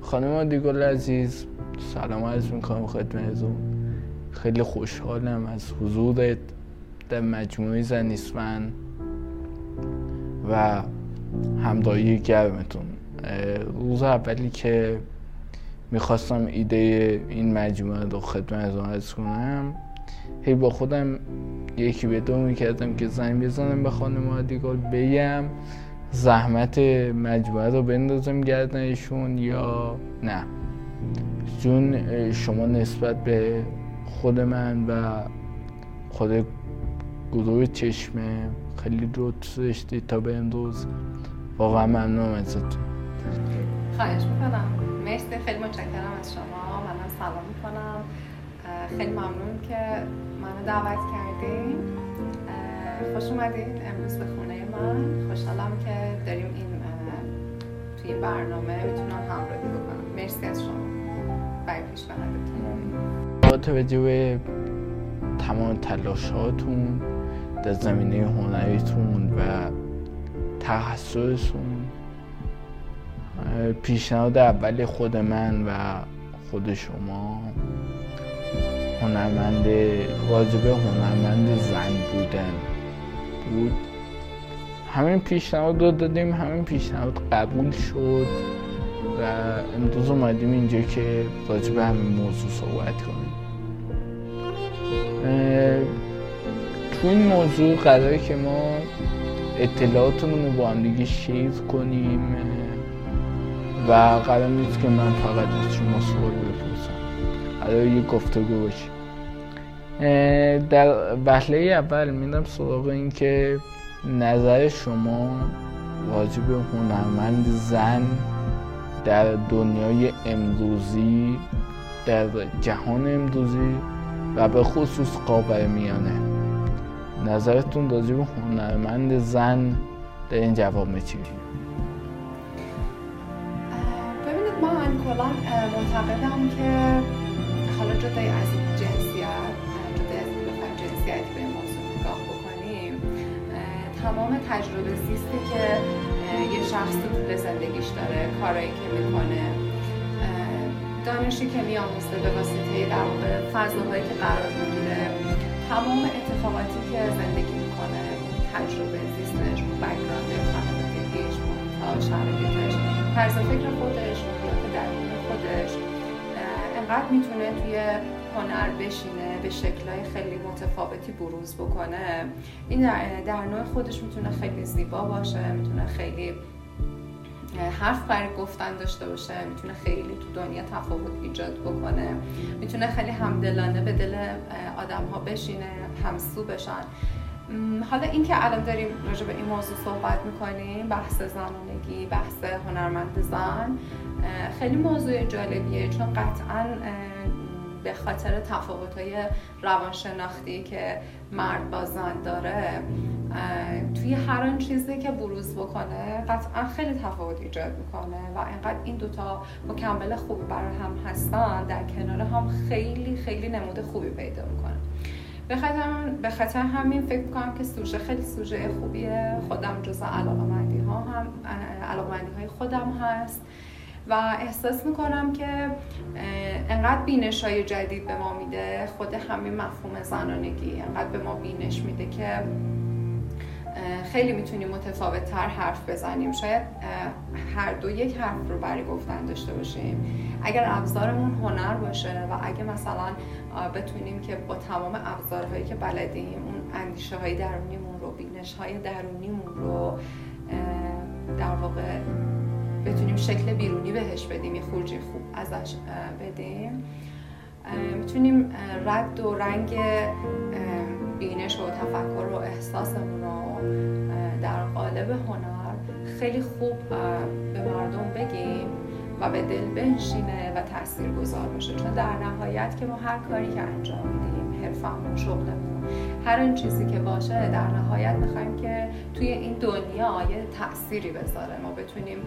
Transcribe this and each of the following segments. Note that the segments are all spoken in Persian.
خانم آدیگل عزیز سلام عرض می‌کنم خدمتتون خیلی خوشحالم از حضورت در مجموعه زنیسمن و همراهی گرمتون. روز اولی که می‌خواستم ایده این مجموعه رو خدمتتون عرض کنم هی با خودم یکی به دو می‌کردم که زنگ بزنم به خانم آدیگل بگم زحمت مجموعه رو بندازم گردنشون یا نه؟ چون شما نسبت به خود من و خود گروه چشمه خیلی رو داشتید تا به امروز. واقعا ممنونم ازتون. خواهش می‌کنم. مرسی. خیلی متشکرم از شما. منم سلام می‌کنم. خیلی ممنون که منو دعوت کردین. خوش اومدین. امروز به من خوشحالم که داریم این توی برنامه می‌تونم همراهی بکنم. مرسی از شما. برای پیش با توجه به تمام تلاشاتون در زمینه هنریتون و تخصصتون پیشنهاد اول خود من و خود شما هنرمند واجب هنرمند زن بودن بود. همین پیشنهاد رو دادیم همین پیشنهاد قبول شد و امروز اومدیم اینجا که راجع به همین موضوع صحبت کنیم. تو این موضوع قراره که ما اطلاعاتمون رو با هم دیگه شیر کنیم و قرار نیست که من فقط از شما سوال بپرسم. قرار یه گفتگو باشه در وحله اول میدم سراغ این که نظر شما واجب هنرمند زن در دنیای امروزی در جهان امروزی و به خصوص قابل میانه؟ نظرتون راجع به هنرمند زن در این جواب چی؟ ببینید من کلا معتقدم که حالا جدای از تمام تجربه زیسته که یه شخص تو طول زندگیش داره کارایی که می‌کنه دانشی که میآموزه به واسطه در واقع فضاهایی که قرار می‌گیره. تمام اتفاقاتی که زندگی می‌کنه تجربه زیستش بکگراند خانوادگیش محیطها شرایطش طرز فکر خودش محیط درون خودش انقدر می‌تونه توی هنر بشینه به شکلهای خیلی متفاوتی بروز بکنه. این در نوع خودش می‌تونه خیلی زیبا باشه می‌تونه خیلی حرف برای گفتن داشته باشه می‌تونه خیلی تو دنیا تفاوت ایجاد بکنه. می‌تونه خیلی همدلانه به دل آدم ها بشینه همسو بشن. حالا اینکه الان داریم راجع به این موضوع صحبت می‌کنیم بحث زنانگی بحث هنرمند زن خیلی موضوع جالبیه چون قطعا به خاطر تفاوت های روانشناختی که مرد با زن داره توی هر آن چیزی که بروز بکنه قطعا خیلی تفاوت ایجاد می‌کنه و اینقدر این دوتا مکمل خوبی برای هم هستن در کنار هم خیلی خیلی نمود خوبی پیدا می‌کنه. به خاطر, همین فکر می‌کنم که سوژه خیلی سوژه خوبیه. خودم جز علاقمندی ها هم علاقمندی های خودم هست. و احساس می‌کنم که انقدر بینش های جدید به ما میده خود همین مفهوم زنانگی انقدر به ما بینش میده که خیلی می‌تونیم متفاوت تر حرف بزنیم. شاید هر دو یک حرف رو برای گفتن داشته باشیم. اگر ابزارمون هنر باشه و اگه مثلا بتونیم که با تمام ابزارهایی که بلدیم اون اندیشه های درونیمون رو بینش های درونیمون رو در واقع بتونیم شکل بیرونی بهش بدیم یه خروجی خوب ازش بدیم. می‌تونیم رد و رنگ بینش و تفکر و احساسمون رو در قالب هنر خیلی خوب به مردم بگیم و به دل بنشینه و تاثیر گذار باشه. چون در نهایت که ما هر کاری که انجام میدیم حرفمون شغلمون هر این چیزی که باشه در نهایت می‌خوایم که توی این دنیا یه تأثیری بذاره. ما بتونیم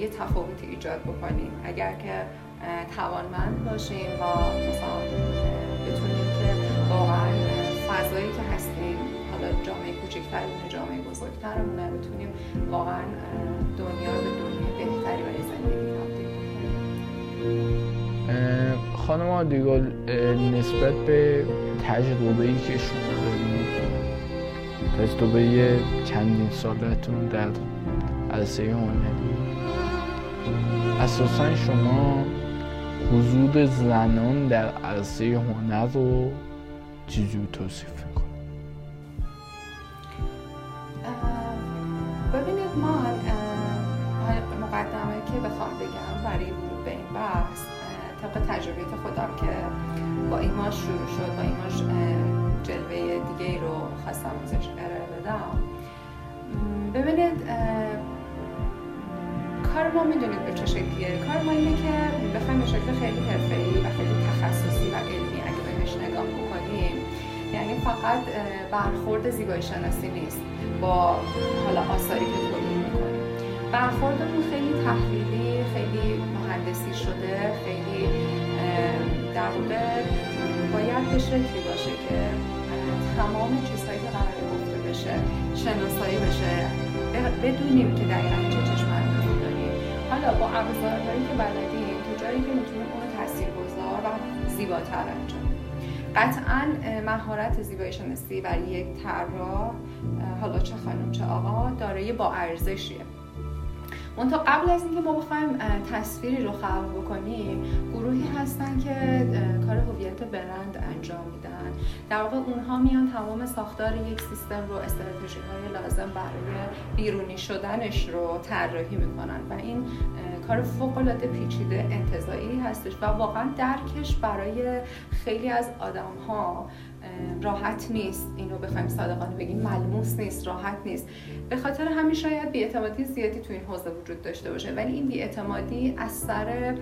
یه تفاوتی ایجاد بکنیم. اگر که توانمند باشیم و مثلا بتونیم که واقعا فضایی که هستیم حالا جامعه کوچکترمونه جامعه بزرگترمونه بتونیم واقعا دنیا رو به دنیا بهتری برای زندگی تبدیل خانم آدیگل نسبت به تجربه ای که شما دارید تجربه چندین سالتون در عرصه هنری اساسا شما حضور زنان در عرصه هنر رو چجور توصیف می‌کنید؟ ببینید ما مقدمه که بخوام بگم برای ورود به این بحث طبق تجربه خودم که با ایماش شروع شد با ایماش جلوه دیگه رو خواستم ازش ارائه بدم. ببینید کار ما می‌دونید به چه شکلیه. کار ما اینه که بخوایم به شکل خیلی حرفه‌ای و خیلی تخصصی و علمی اگه بهش نگاه بکنیم یعنی فقط برخورد زیبایی شناسی نیست. با حالا آثاری که تولید می‌کنیم. برخوردمون خیلی تحلیلی خیلی مهندسی شده خیلی در واقع باید به شکلی باشه که تمام چیزهایی که قرار گفته بشه شناسایی بشه. بدونیم که دقیقا چه چشم حالا با ابزارهایی که بلدیم تو جایی که می‌تونیم اون تاثیرگذار و زیباتر انجام قطعا مهارت زیبایی شناسی برای یک طراح حالا چه خانم چه آقا دارای با ارزشیه. تا قبل از اینکه ما بخوایم تصویری رو خلق بکنیم گروهی هستن که کار هویت برند انجام میدن. در واقع اونها میان تمام ساختار یک سیستم رو استراتژی های لازم برای بیرونی شدنش رو طراحی می‌کنن و این کار فوق العاده پیچیده انتظایی هستش و واقعا درکش برای خیلی از آدم ها راحت نیست. اینو بخوایم صادقانه بگیم. ملموس نیست راحت نیست. به خاطر همین شاید بیاعتمادی زیادی تو این حوزه وجود داشته باشه. ولی این بیاعتمادی از سر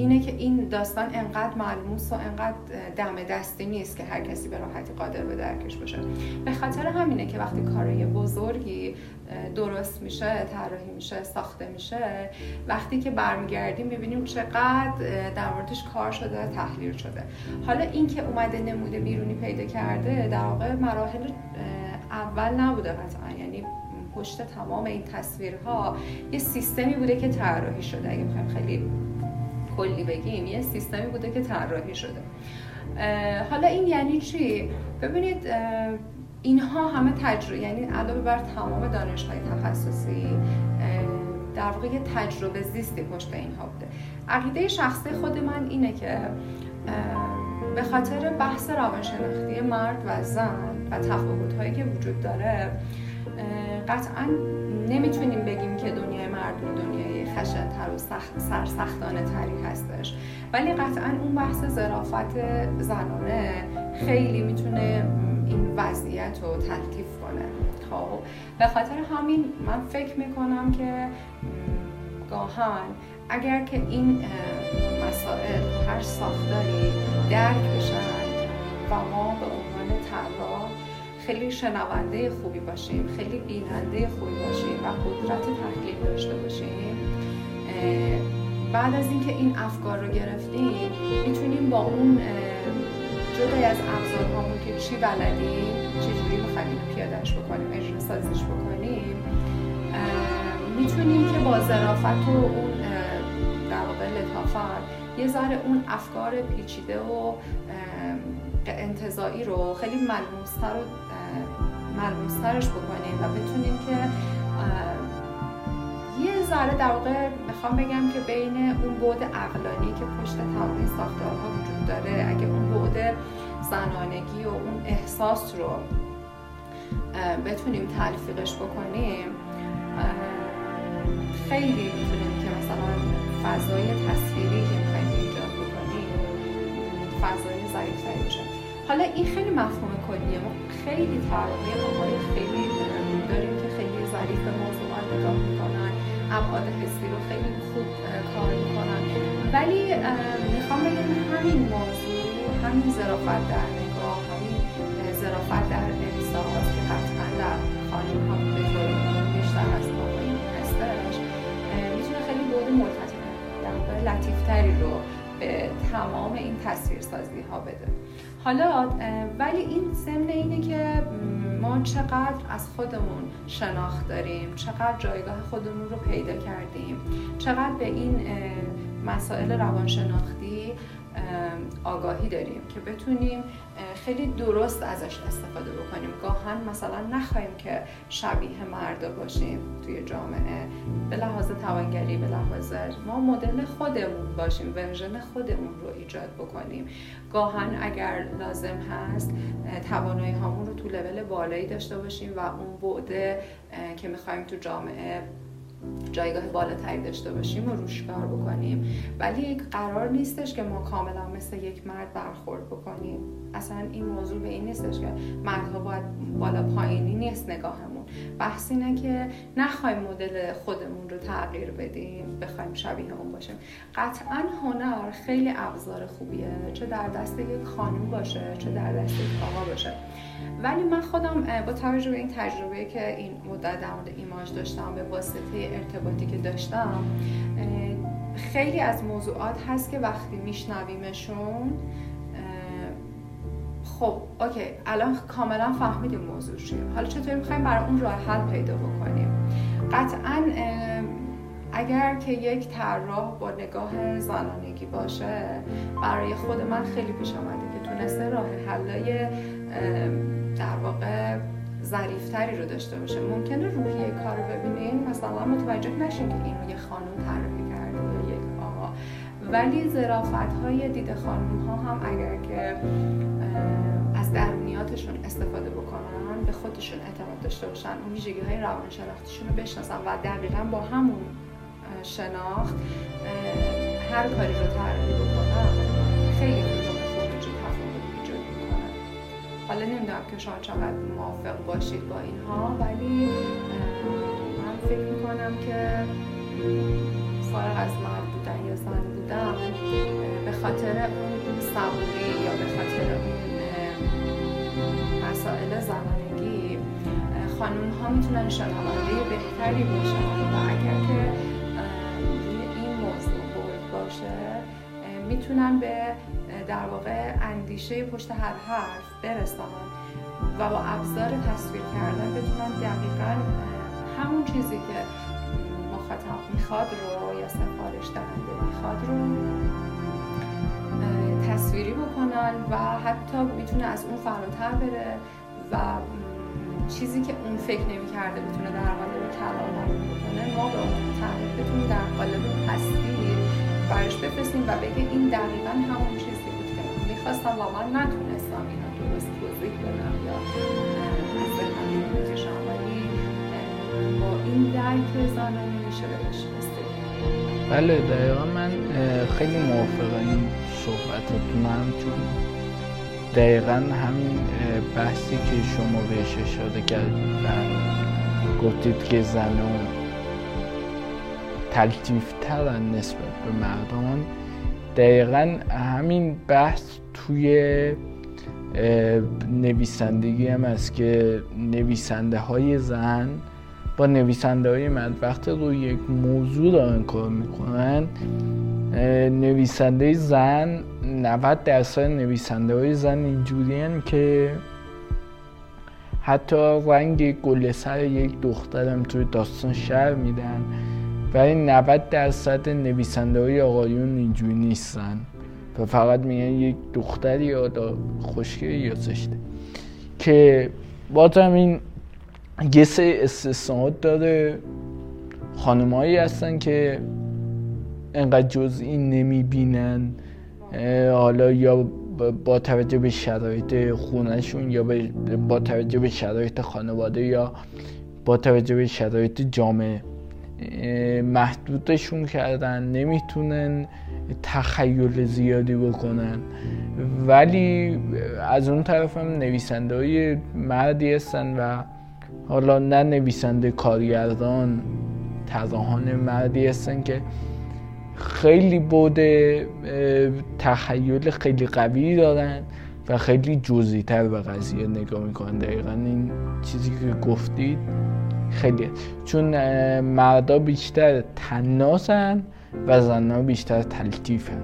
اینه که این داستان انقدر ملموس و انقدر دم دستی نیست که هر کسی به راحتی قادر به درکش باشه. به خاطر همینه که وقتی کارای بزرگی درست میشه طراحی میشه ساخته میشه وقتی که برمیگردیم می‌بینیم چقدر در موردش کار شده تحلیل شده. حالا این که اومده نموده بیرونی پیدا کرده در واقع مراحل اول نبوده قطعا. یعنی پشت تمام این تصویرها یه سیستمی بوده که طراحی شده. اگه بخوایم خیلی کلی بگیم یه سیستمی بوده که طراحی شده. حالا این یعنی چی؟ ببینید اینها همه تجربه یعنی علاوه بر تمام دانشهای تخصصی در واقع تجربه زیستی پشت اینها بوده. عقیده شخصی خود من اینه که به خاطر بحث روانشناختی مرد و زن و تفاوت‌هایی که وجود داره قطعا نمی‌تونیم بگیم که دنیای مردم دنیای خشنتر و سخت سرسختانه تری هستش. ولی قطعا اون بحث ظرافت زنانه خیلی می‌تونه این وضعیت رو تلطیف کنه. خب به خاطر همین من فکر می‌کنم که گاهن اگر که این مسائل هر ساختاری درک بشن و ما به عنوان طراح خیلی شنونده خوبی باشیم خیلی بیننده خوبی باشیم و قدرت تحلیل داشته باشیم بعد از اینکه این افکار رو گرفتیم می‌تونیم با اون جدای از ابزارهامون که چی بلدیم چجوری می‌خوایم پیادهش بکنیم اجرا سازیش بکنیم می‌تونیم که با ظرافت و اون در واقع لطافت یه ذره اون افکار پیچیده و انتظایی رو خیلی ملموستر و ملموسترش بکنیم و بتونیم که ذره در واقع می‌خوام بگم که بین اون بعد عقلانی که پشت تمام ساختارها وجود داره اگه اون بعد زنانگی و اون احساس رو بتونیم تلفیقش بکنیم خیلی می‌تونیم که مثلا فضای تصویری که می‌خوایم ایجاد بکنیم فضای ضعیفتری بشه. حالا این خیلی مفهوم کلیه. ما خیلی طراحی های خیلی داریم که خیلی ظریف به موضوعات نگاه می‌کنن ابعاد حسی رو خیلی خوب کار می‌کنن. ولی می‌خوام بگم همین موضوع همین ظرافت در نگاه همین ظرافت در احساس که قطعا در خانم ها به طور بیشتر از آقایون هستش می‌تونه خیلی بود ملتفت در لطیفتری رو به تمام این تصویرسازی ها بده. حالا ولی این ضمن اینه که ما چقدر از خودمون شناخت داریم چقدر جایگاه خودمون رو پیدا کردیم چقدر به این مسائل روانشناختی آگاهی داریم که بتونیم خیلی درست ازش استفاده بکنیم. گاهن مثلا نخواهیم که شبیه مردا باشیم توی جامعه. به لحاظ توانگری به لحاظ ما مدل خودمون باشیم ورژن خودمون رو ایجاد بکنیم. گاهن اگر لازم هست توانایی هامون رو تو لول بالایی داشته باشیم و اون بعده که می‌خوایم تو جامعه جایگاه بالاتری داشته باشیم و روش کار بکنیم. ولی قرار نیستش که ما کاملا مثل یک مرد برخورد بکنیم. اصلا این موضوع به این نیستش که مردها باید بالا پایینی نیست نگاهمون. بحث اینه که نخوایم مدل خودمون رو تغییر بدیم بخوایم شبیه اون باشیم. قطعا هنر خیلی ابزار خوبیه چه در دست یک خانم باشه چه در دست یک آقا باشه. ولی من خودم با توجه به این تجربه که این مدت در مورد ایماج داشتم به واسطه ارتباطی که داشتم خیلی از موضوعات هست که وقتی میشنویمشون خب اوکی الان کاملا فهمیدیم موضوع چیه. حالا چطوری می‌خوایم برای اون راه حل پیدا بکنیم؟ قطعا اگر که یک طراح با نگاه زنانگی باشه برای خود من خیلی پیش آمده که تونسته راه حلای در واقع ظریفتری رو داشته باشه. ممکنه روحیه کار رو ببینین مثلا متوجه نشین که اینو یه خانم طراحی کرده یا یک آقا. ولی ظرافت های دید خانم ها هم اگر که درونیاتشون استفاده بکنن به خودشون اعتماد داشته باشن. اون ویژگی های روانشناختیشون رو بشناسن و دقیقا با همون شناخت هر کاری رو طراحی بکنن خیلی حالا نمی‌دونم که شما چقدر موافق باشید با اینها ولی من فکر می‌کنم که فارغ از مرد بودن یا زن بودن به خاطر اون صبوری یا به خاطر اون خانون ها می‌تونن شنونده بهتری باشن. و اگر که این موضوع بود باشه می‌تونن به در واقع اندیشه پشت هر حرف برسن و با ابزار تصویر کردن بتونن دقیقا همون چیزی که مخاطب می‌خواد رو یا سفارش دهنده می‌خواد رو تصویری بکنن و حتی می‌تونه از اون فراتر بره و چیزی که اون فکر نمی کرده بتونه در قالب کلام بکنه ما به اون تعریف بتونیم در قالب هستی برش بفرستیم و بگه این دقیقا همون چیزی بود که من می‌خواستم و من نتونستم اینو درست توضیح بدم. یا از با این درک زنانه میشه بهش بله دقیقا من خیلی موافقه این صحبتاتونم چون دقیقا همین بحثی که شما بهش اشاره کردید گفتید که زنان تلتیفترن نسبت به مردان دقیقا همین بحث توی نویسندگی هم است که نویسنده های زن با نویسنده های مرد وقتی روی یک موضوع دارن کار می‌کنن. نویسنده زن 90 درصد نویسنده های زن اینجوری که حتی رنگ گل سر یک دخترم توی داستان شهر میدن. ولی 90 درصد نویسنده های آقایون اینجوری نیستن. و فقط میگن یک دختری یا خوشگه یا زشته. که بازم این یه سه استثناءات داره خانمایی هستن که انقدر جزئی نمی‌بینن حالا یا با توجه به شرایط خونهشون یا با توجه به شرایط خانواده یا با توجه به شرایط جامعه محدودشون کردن نمی‌تونن تخیل زیادی بکنن. ولی از اون طرف هم نویسنده های مردی هستن و حالا نه نویسنده کارگردان تراحان مردی هستن که خیلی بود تخیل خیلی قوی دارن و خیلی جزئی تر به قضیه نگاه می‌کنن. دقیقا این چیزی که گفتید خیلی چون مردا بیشتر تناسن و زنها بیشتر تلتیفن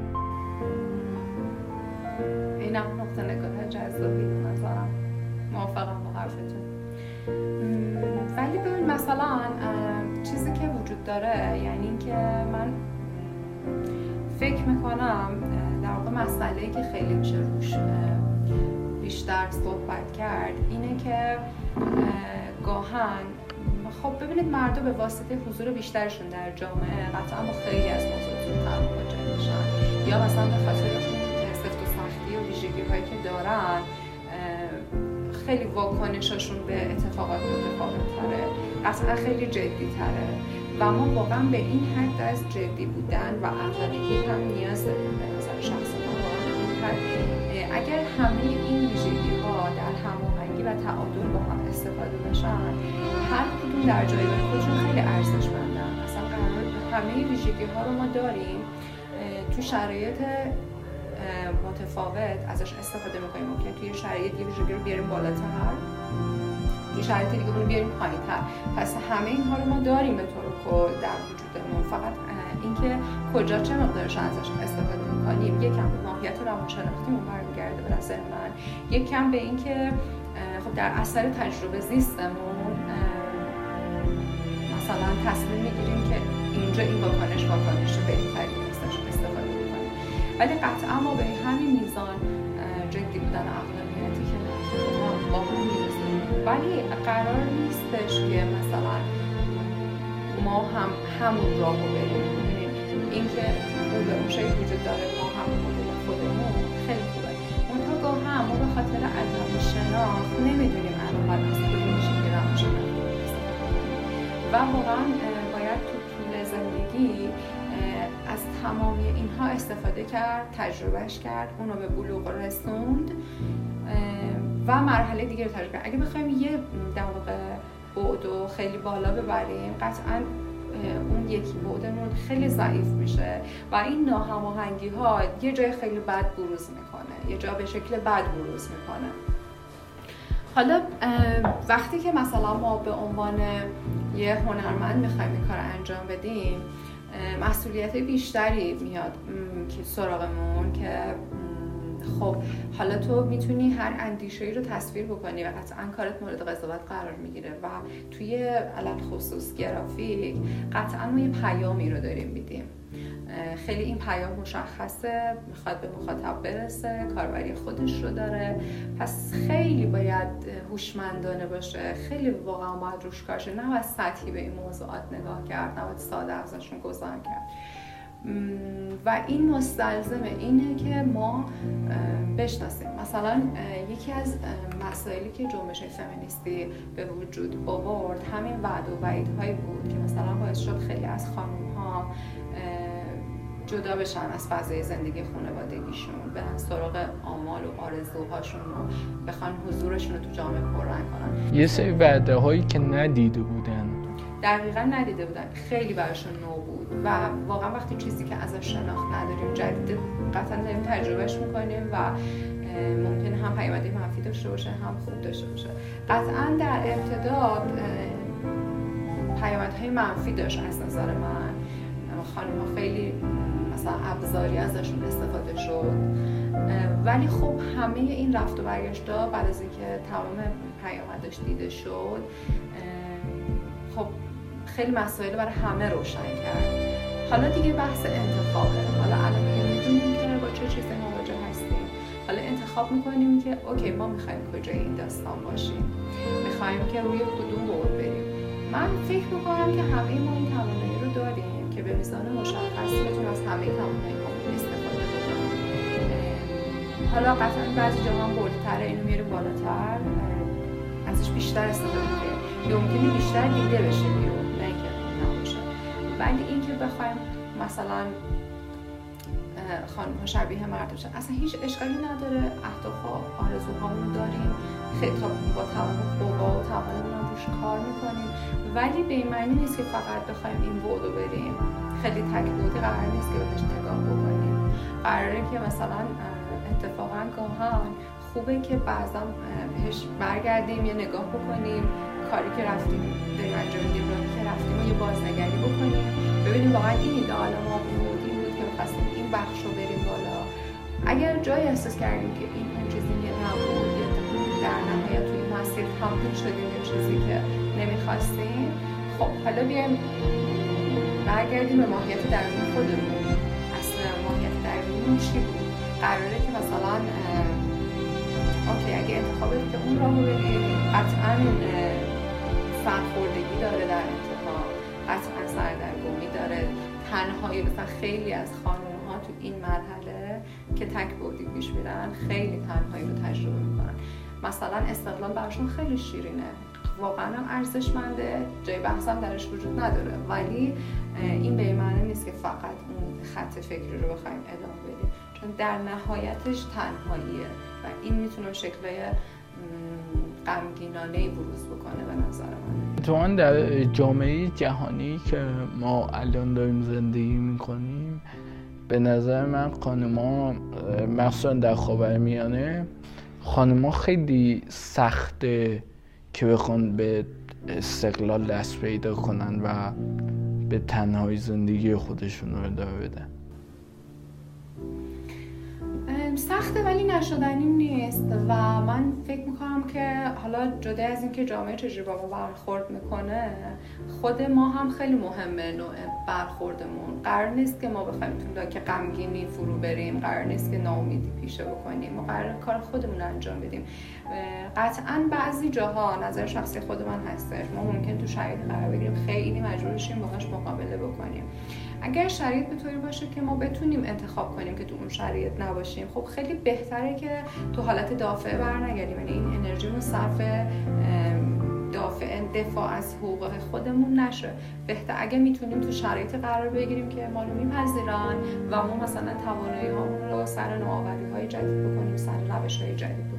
مثلا چیزی که وجود داره یعنی اینکه من فکر می‌کنم در واقع مسئله که خیلی میشه روش بیشتر صحبت کرد اینه که گاهن خب ببینید مردم به واسطه حضور بیشترشون در جامعه قطعا با خیلی از موضوعاتون مواجه میشن. یا مثلا به خاطر سفت و سختی و ویژگی هایی که دارن خیلی واکنشاشون به اتفاقات متفاوت تره قطعا خیلی جدی تره و ما واقعا به این حد از جدی بودن و عقلانیتی هم نیاز داریم به نظر شخص ما اگر همه این ویژگی ها در هماهنگی و تعادل با هم استفاده بشن هر کدوم در جای خودشون خیلی ارزشمندن. اصلا قرار همه ویژگی ها رو ما داریم تو شرایط متفاوت ازش استفاده می‌کنیم. ممکن توی شرایط یه ویژگی رو بیاریم بالاتر. توی شرایط دیگه رو بیاریم پایینتر. پس همه اینها رو ما داریم به طور کل در وجودمون. فقط اینکه کجا چه مقدارش ازش استفاده می‌کنیم. یکم به ماهیت روانشناختیمون برمیگرده به نظر من. کم به اینکه خب در اثر تجربه زیستمون مثلا تصمیم می‌گیریم که اینجا این واکنش واکنش بهتری ولی قطعا ما به همین میزان جدی بودن عقلانیتی که با ولی قرار نیستش که مثلا ما هم همون راه رو بریم اینکه به اون شکل وجود داره ما هم خودمون خیلی خوبه. منتها گاه هم ما به خاطر عدم شناخت نمی‌دونیم الان باید از کدوم شکل و واقعا باید تو طول زندگی از تمامی اینها استفاده کرد تجربهش کرد اونو به بلوغ رسوند و مرحله دیگه رو تجربه اگه بخوایم یه در بعد خیلی بالا ببریم قطعا اون یکی بودمون خیلی ضعیف میشه و این ناهماهنگی ها یه جای خیلی بد بروز می‌کنه. یه جا به شکل بد بروز می‌کنه. حالا وقتی که مثلا ما به عنوان یه هنرمند می‌خوایم این کار انجام بدیم مسئولیت بیشتری میاد که سراغمون که خب حالا تو می‌تونی هر اندیشه ای رو تصویر بکنی و قطعا کارت مورد قضاوت قرار می‌گیره و توی علم خصوص گرافیک قطعا ما یه پیامی رو داریم میدیم. خیلی این پیام مشخصه می‌خواد به مخاطب برسه کاربری خودش رو داره. پس خیلی باید هوشمندانه باشه خیلی واقعا باید روش کارشه نه باید سطحی به این موضوعات نگاه کرد نه باید ساده ازشون گذار کرد. و این مستلزم اینه که ما بشناسیم. مثلا یکی از مسائلی که جنبش فمینیستی به وجود آورد همین وعد و وعیدهایی بود که مثلا باعث شد خیلی از خانم ها جدا بشن از فضای زندگی خانوادگیشون برن سراغ آمال و آرزوهاشون رو بخوان حضورشون رو تو جامعه پررنگ کنن. یه سری وعده هایی که ندیده بودن. دقیقا ندیده بودن. خیلی براشون نو بود. و واقعا وقتی چیزی که ازش شناخت نداریم جدید قطعا داریم تجربهش می‌کنیم و ممکنه هم پیامدی منفی داشته باشه هم خوب داشته باشه. قطعا در ابتدا پیامدهای منفی داشت از نظر من. خانم خیلی مثلا ابزاری ازشون استفاده شد. ولی خب همه این رفت و برگشتا بعد از اینکه تمام پیامدش دیده شد خب خیلی مسائل برای همه روشن کرد. حالا دیگه بحث انتخابه. حالا الان می‌دونیم که با چه چیزی مواجه هستیم. حالا انتخاب می‌کنیم که اوکی ما می‌خوایم کجای این داستان باشیم. می‌خوایم که روی کدوم بود بریم. من فکر می‌کنم که همه ما این توانایی رو داریم. که به میزان مشخصی بتونیم از همه توانایی استفاده کنیم حالا قطعا بعضی جاها بردتره اینو میره بالاتر. ازش بیشتر استفاده کنیم یا ممکنه بیشتر دیده بشه بیرون ولی اینکه بخوایم مثلا خانم ها شبیه مرد بشن اصلا هیچ اشکالی نداره. اهداف و آرزوهامون داریم. خیلی با تمام قوا و توانمون روش کار می‌کنیم. ولی به این معنی نیست که فقط بخوایم این بودو بریم خیلی تکبودی قرار نیست که بهش نگاه بکنیم. قراره که مثلا اتفاقا گاهان خوبه که بعضا بهش برگردیم یا نگاه بکنیم. کاری که رفتیم داریم انجام که رفتیم و یه بازنگری بکنیم. ببینیم واقعا این ایدئال ما بود. این بخش رو بریم بالا. اگر جایی احساس کردیم که این اون چیزی که نبود یا در نهایت توی مسیر تموم شدیم یه چیزی که نمی‌خواستیم خب حالا بیایم برگردیم به ماهیت درونی خودمون. اصلا ماهیت درونی چی بود؟ قراره که مثلا اوکی اگه انتخاب که اون راه رو بری قطعا سرخوردگی داره در انتخاب قطعا سردرگمی داره. تنهایی مثلا خیلی از خانم این مرحله که تک بودی پیش میرن خیلی تنهایی رو تجربه می‌کنن. مثلا استقلال براشون خیلی شیرینه. واقعا هم ارزشمنده جای بحثم درش وجود نداره. ولی این به معنی نیست که فقط اون خط فکری رو بخوایم ادامه بدیم. چون در نهایتش تنهاییه و این می‌تونه شکلهای غمگینانه بروز بکنه به نظر من. تو در جامعه جهانی که ما الان داریم زندگی می‌کنیم به نظر من خانما مخصوصا در خاورمیانه خانما خیلی سخته که بخوان به استقلال دست پیدا کنن و به تنهای زندگی خودشون رو ادامه بدن. سخته ولی نشدنی نیست و من فکر می‌کنم که حالا جدا از اینکه جامعه چجوری با ما برخورد می‌کنه خود ما هم خیلی مهمه نوع برخوردمون. قرار نیست که ما بخوایم تو که غمگینی فرو بریم قرار نیست که ناامیدی پیشه بکنیم ما قرار کار خودمون انجام بدیم. قطعا بعضی جاها نظر شخصی خود من هستش ما ممکن تو شرایط قرار بگیریم. خیلی مجبور شیم باهاش مقابله بکنیم. اگر شرایط به طوری باشه که ما بتونیم انتخاب کنیم که تو اون شرایط نباشیم خب خیلی بهتره که تو حالت دافعه برنگردیم یعنی این انرژی رو صرف دافع دفاع از حقوق خودمون نشه. بهتر اگه می‌تونیم تو شرایط قرار بگیریم که ما رو میپذیرن و ما مثلا توانایی رو سر نوآوری های جدید بکنیم سر روش های جدید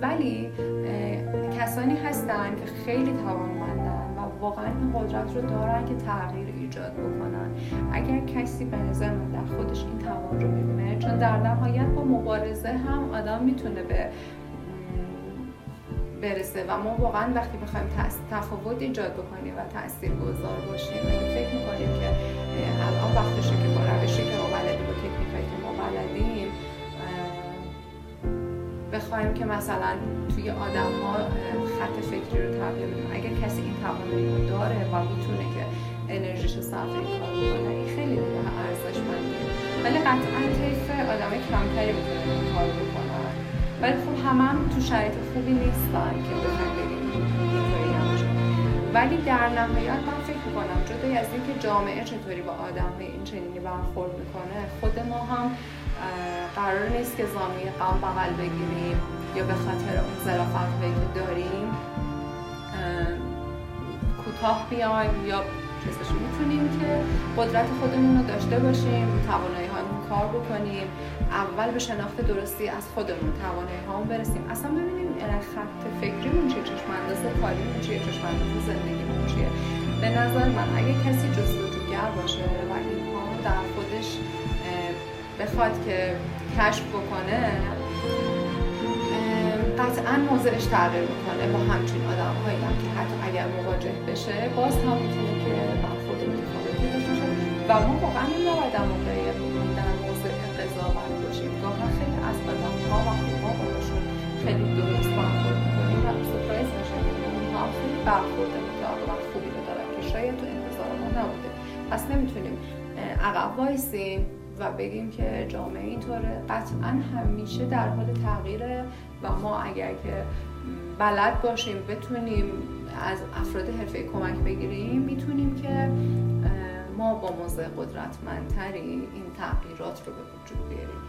ولی کسانی هستن که خیلی توانمندن و واقعا این قدرت رو دارن که تغییر ایجاد بکنن. اگر کسی به نظر در خودش این توان رو می‌بینه چون در نهایت با مبارزه هم آدم می‌تونه به برسه و ما واقعا وقتی بخوایم تفاوت ایجاد بکنیم و تاثیر گذار باشیم اگه فکر می‌کنیم که الان وقتشه که با روشی که بخوایم که مثلا توی آدم ها خط فکری رو تغییر بدیم. اگر کسی این توانایی رو داره و می‌تونه که انرژیش رو صرف این کار بکنه این خیلی ارزشمنده ولی قطعا طیف آدم کمتری می‌تونه این کار بکنن ولی خب همه هم تو شرایط خوبی نیستن که بخوایم بگیم ولی در نهایت من فکر می‌کنم جدای از اینکه جامعه چطوری با آدم این چنینی برخورد می‌کنه خود ما هم قرار نیست که زامی قم بغل بگیریم یا به خاطر اون ظرافت که داریم. کوتاه بیایم یا چیزش می‌تونیم که قدرت خودمون رو داشته باشیم توانایی هامون کار بکنیم. اول به شناخت درستی از خودمون توانایی هامون برسیم. اصلا ببینیم خط فکریمون چیه چشم انداز کاریمون چیه چشم انداز زندگیمون چیه. به نظر من اگه کسی جستجوگر باشه و اینها در خودش بخواد که کشف بکنه قطعا موضعش تغییر می‌کنه با همچین آدم هایی هم که حتی اگر مواجه بشه باز هم می‌تونه که برخورد متفاوتی داشته و ما واقعا این نباید موقع در موضع قضاوت باشیم. گاهی خیلی از آدم ها وقتی ما باشون خیلی درست برخورد می‌کنیم و سپرایز میشه اونها خیلی برخورد متعاقبت خوبی رو دارن که شاید تو انتظار ما نبوده. پس نمی‌تونیم عقب وایسیم. و بگیم که جامعه اینطوره. قطعا همیشه در حال تغییره و ما اگر که بلد باشیم بتونیم از افراد حرفه کمک بگیریم می‌تونیم که ما با موضع قدرتمندتری این تغییرات رو به وجود بیاریم.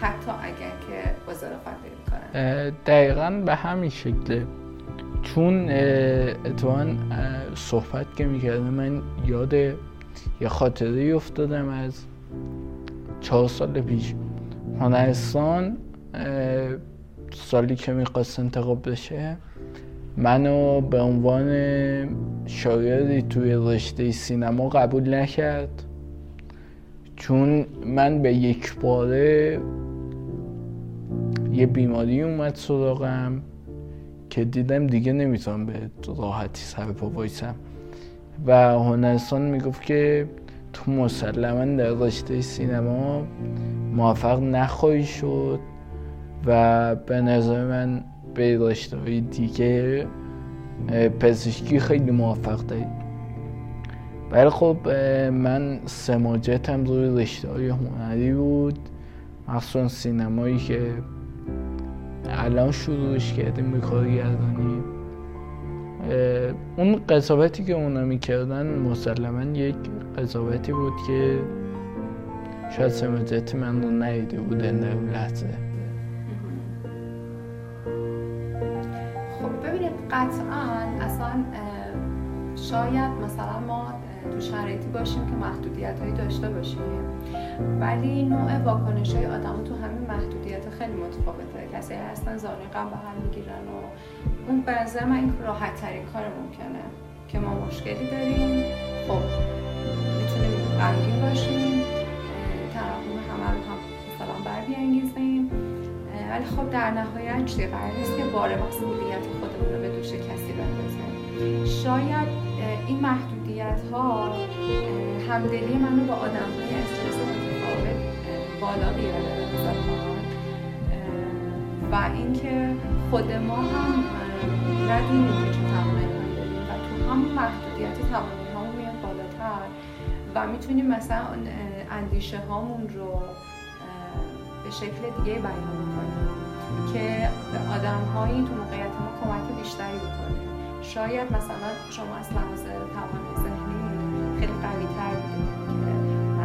حتی اگر که با ظرافت کنن دقیقا به همین شکله چون اتفاقا صحبت که می‌کردم من یاد یه خاطره افتادم از چهار سال پیش. هنرستان سالی که می‌خواست انتخاب بشه منو به عنوان شاگردی توی رشته سینما قبول نکرد. چون من به یک باره یه بیماری اومد سراغم که دیدم دیگه نمی‌تونم به راحتی سر پا وایسم. و هنرستان می‌گفت که تو مسلما در رشته سینما موفق نخواهی شد و به نظر من به رشته های دیگه پزشکی خیلی موفق دارید ولی خب من سماجتم روی رشته های هنری بود. مخصوصا سینمایی که الان شروعش کردیم به کارگردانی. اون قضاوتی که اونا می‌کردن مسلما یک قضاوتی بود که شاید سمجتی من رو نیده بودن در اون لحظه. خب قطعا اصلا شاید مثلا ما تو شرایطی باشیم که محدودیت هایی داشته باشیم ولی نوع واکنش های آدم تو همین محدودیت خیلی متفاوته. کسی هستن زانوی غم به هم می‌گیرن و اون به نظر من این راحت ترین کار ممکنه که ما مشکلی داریم. خب می‌تونیم غمگین باشیم ترحم همه رو هم مثلا بر بیانگیزیم ولی خب در نهایت چیزی قرار نیست که بار مسئولیت خودمون رو به دوش کسی بندازیم. شاید این محدودیت ها همدلی منو با آدم های استرس متفاوت بالا بیاره. و اینکه خود ما هم ندونیم که چه توانایی داریم. و تو همون محدودیت توانایی هامون میاد بالاتر و می‌تونیم مثلا اندیشه هامون رو به شکل دیگه بیان کنیم که به آدم هایی تو موقعیت ما کمک بیشتری بکنیم شاید مثلا شما از لحاظ توانایی ذهنی خیلی قوی تر بودید که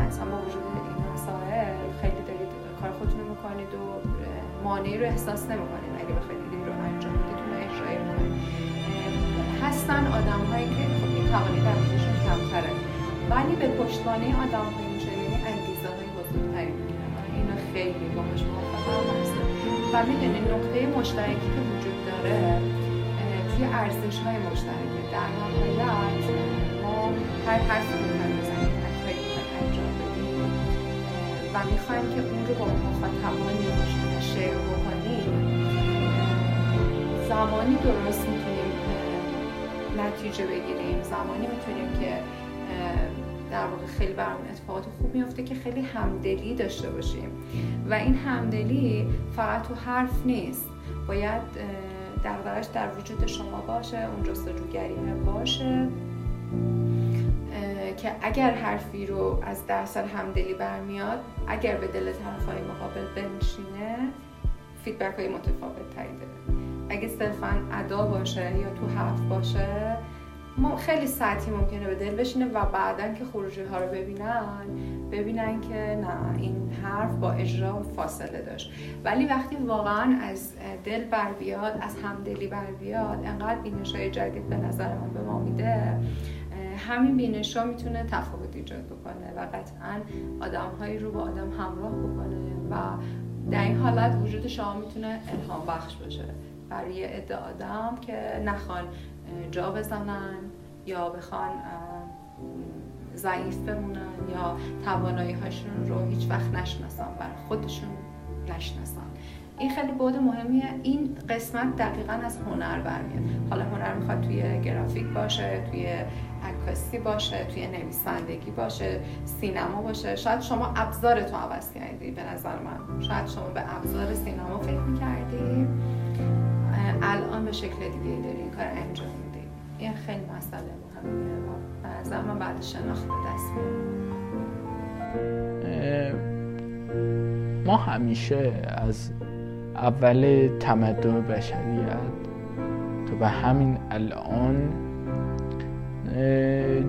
مثلا با وجود این مسائل خیلی دارید کار خودتون رو می‌کنید و مانعی رو احساس نمی‌کنید اگه بخواید رو انجام بدید اون اجرای می‌کنید هستن آدم هایی که خب این توانی در وجودشون کمتره ولی به پشتوانه آدم های چنینی انگیزه های بزرگتری اینو خیلی باهاش موافقم و می‌دونید نقطه مشترکی که وجود داره توی ارزش های مشترکه در نهایت ما هر هر و می‌خوایم که اون رو با مخاطبانی شیر بکنیم زمانی درست می‌تونیم نتیجه بگیریم. زمانی می‌تونیم که در واقع خیلی برامون اتفاقات خوب میفته که خیلی همدلی داشته باشیم. و این همدلی فقط تو حرف نیست. باید دقدقش در وجود شما باشه اون جستجوگریمه باشه. که اگر حرفی رو از درصد همدلی برمیاد اگر به دل طرف های مقابل بنشینه فیدبک های متفاوت تری اگه صرفا ادا باشه یا تو حرف باشه ما خیلی سطحی ممکنه به دل بشینه و بعدا که خروجی ها رو ببینن ببینن که نه این حرف با اجرا فاصله داشت. ولی وقتی واقعا از دل بر بیاد از همدلی بر بیاد انقدر بینش های جدید به نظر من به ما میده همین بینش ها می‌تونه تفاوت ایجاد بکنه و قطعا آدم هایی رو با آدم همراه بکنه و در این حالت وجود شما می‌تونه الهام بخش باشه. برای عده آدم که نخوان جا بزنن یا بخوان ضعیف بمونن یا توانایی هاشون رو هیچ وقت نشناسن برای خودشون نشناسن. این خیلی بود مهمیه. این قسمت دقیقا از هنر برمیاد. حالا هنر می‌خواد توی گرافیک باشه توی عکاسی باشه توی نویسندگی باشه سینما باشه. شاید شما ابزارتو عوض کردی به نظر من. شاید شما به ابزار سینما فکر می‌کردی. الان به شکل دیگه داری این کار انجام میدی. این خیلی مسئله مهمیه به من بعد شناخت دست ما همیشه از اول تمدن بشریت تا به همین الان